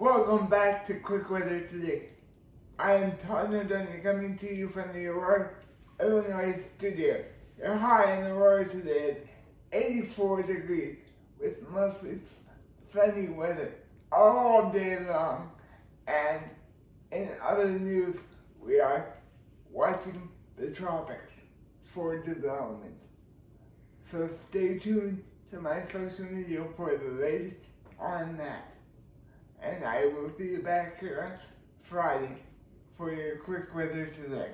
Welcome back to Quick Weather Today. I am Todd Nordoni coming to you from the Aurora, Illinois studio. Your high in Aurora today is 84 degrees with mostly sunny weather all day long. And in other news, we are watching the tropics for development. So stay tuned to my social media for the latest on that and I will see you back here on Friday for your quick weather today.